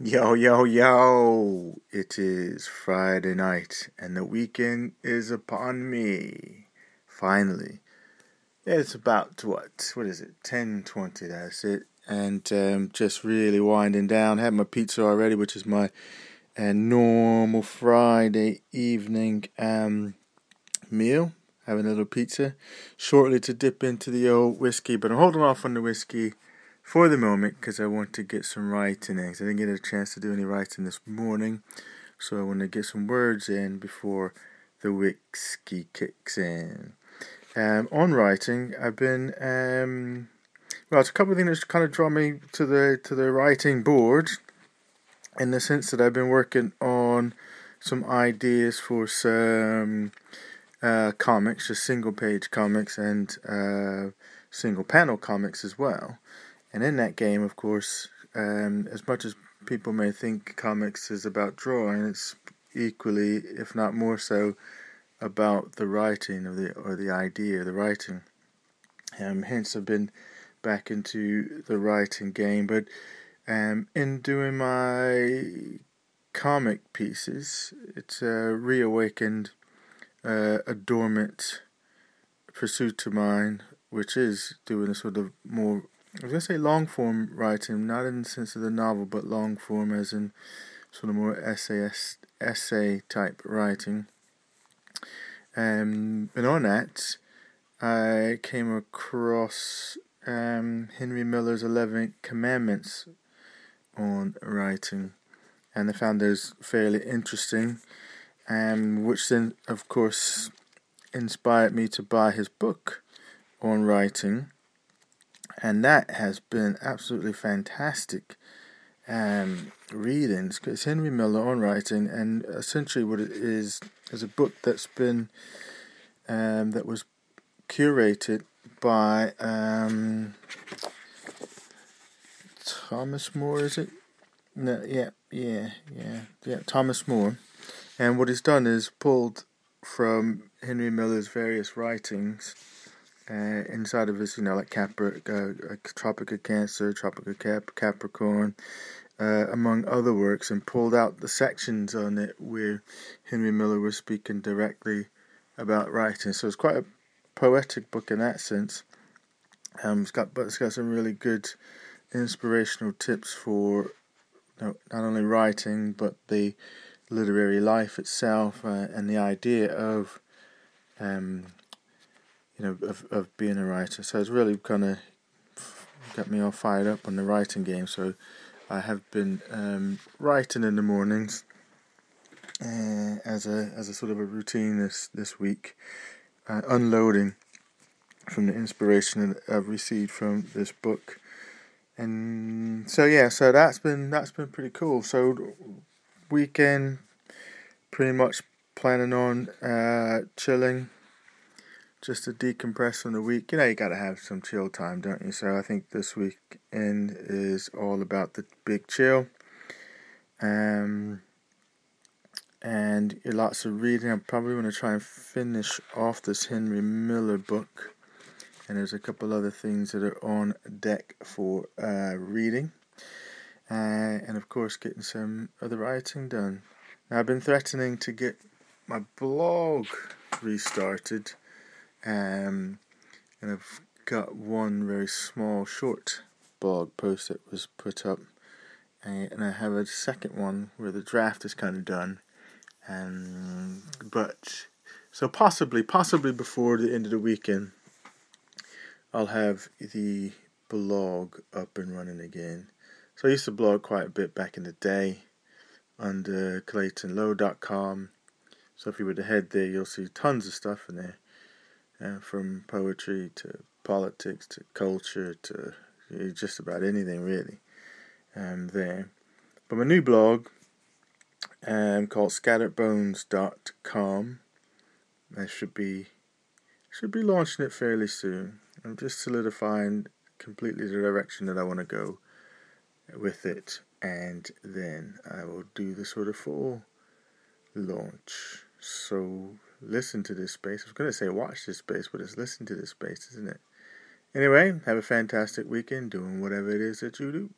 Yo, yo, yo! It is Friday night, and the weekend is upon me. Finally. It's about what? What is it? Ten twenty. That's it. And um, just really winding down. Had my pizza already, which is my uh, normal Friday evening um, meal. Having a little pizza. Shortly to dip into the old whiskey, but I'm holding off on the whiskey for the moment because I want to get some writing in. I didn't get a chance to do any writing this morning, so I want to get some words in before the whiskey kicks in. Um, on writing, I've been um, well. It's a couple of things that kind of draw me to the to the writing board, in the sense that I've been working on some ideas for some uh, comics, just single page comics and uh, single panel comics as well. And in that game, of course, um, as much as people may think comics is about drawing, it's equally, if not more so, about the writing of the or the idea, the writing. Um, hence, I've been back into the writing game, but um, in doing my comic pieces, it's uh, reawakened uh, a dormant pursuit of mine, which is doing a sort of more I was to say long form writing, not in the sense of the novel, but long form as in sort of more essayist, essay type writing. Um, and on that, I came across um, Henry Miller's Eleven Commandments on writing, and I found those fairly interesting, um, which then, of course, inspired me to buy his book on writing and that has been absolutely fantastic um, readings. It's Henry Miller on writing, and essentially what it is is a book that's been um, that was curated by um, Thomas Moore. Is it? No, yeah, yeah, yeah, yeah. Thomas Moore, and what he's done is pulled from Henry Miller's various writings inside of us, you know, like Capri- uh, Tropic of Cancer, Tropic of Cap- Capricorn, uh, among other works, and pulled out the sections on it where Henry Miller was speaking directly about writing. So it's quite a poetic book in that sense. Um, it's got, but it's got some really good inspirational tips for you know, not only writing but the literary life itself uh, and the idea of um, you know, of, of being a writer. So it's really kind of got me all fired up on the writing game. So I have been um, writing in the mornings uh, as a as a sort of a routine this this week, uh, unloading from the inspiration that I've received from this book. And so yeah, so that's been that's been pretty cool. So weekend, pretty much planning on uh, chilling just to decompress from the week. You know, you got to have some chill time, don't you? So I think this weekend is all about the big chill. Um, and lots of reading. I'm probably going to try and finish off this Henry Miller book. And there's a couple other things that are on deck for uh, reading. Uh, and of course, getting some other writing done. Now, I've been threatening to get my blog restarted um, and I've got one very small, short blog post that was put up, and I have a second one where the draft is kind of done, and but so possibly, possibly before the end of the weekend, I'll have the blog up and running again. So I used to blog quite a bit back in the day under claytonlow.com. So if you were to head there, you'll see tons of stuff in there uh, from poetry to politics to culture to just about anything really um, there. But my new blog um, called scatteredbones.com I should be should be launching it fairly soon. I'm just solidifying completely the direction that I want to go with it and then I will do the sort of full launch. So listen to this space. I was going to say watch this space, but it's listen to this space, isn't it? Anyway, have a fantastic weekend doing whatever it is that you do.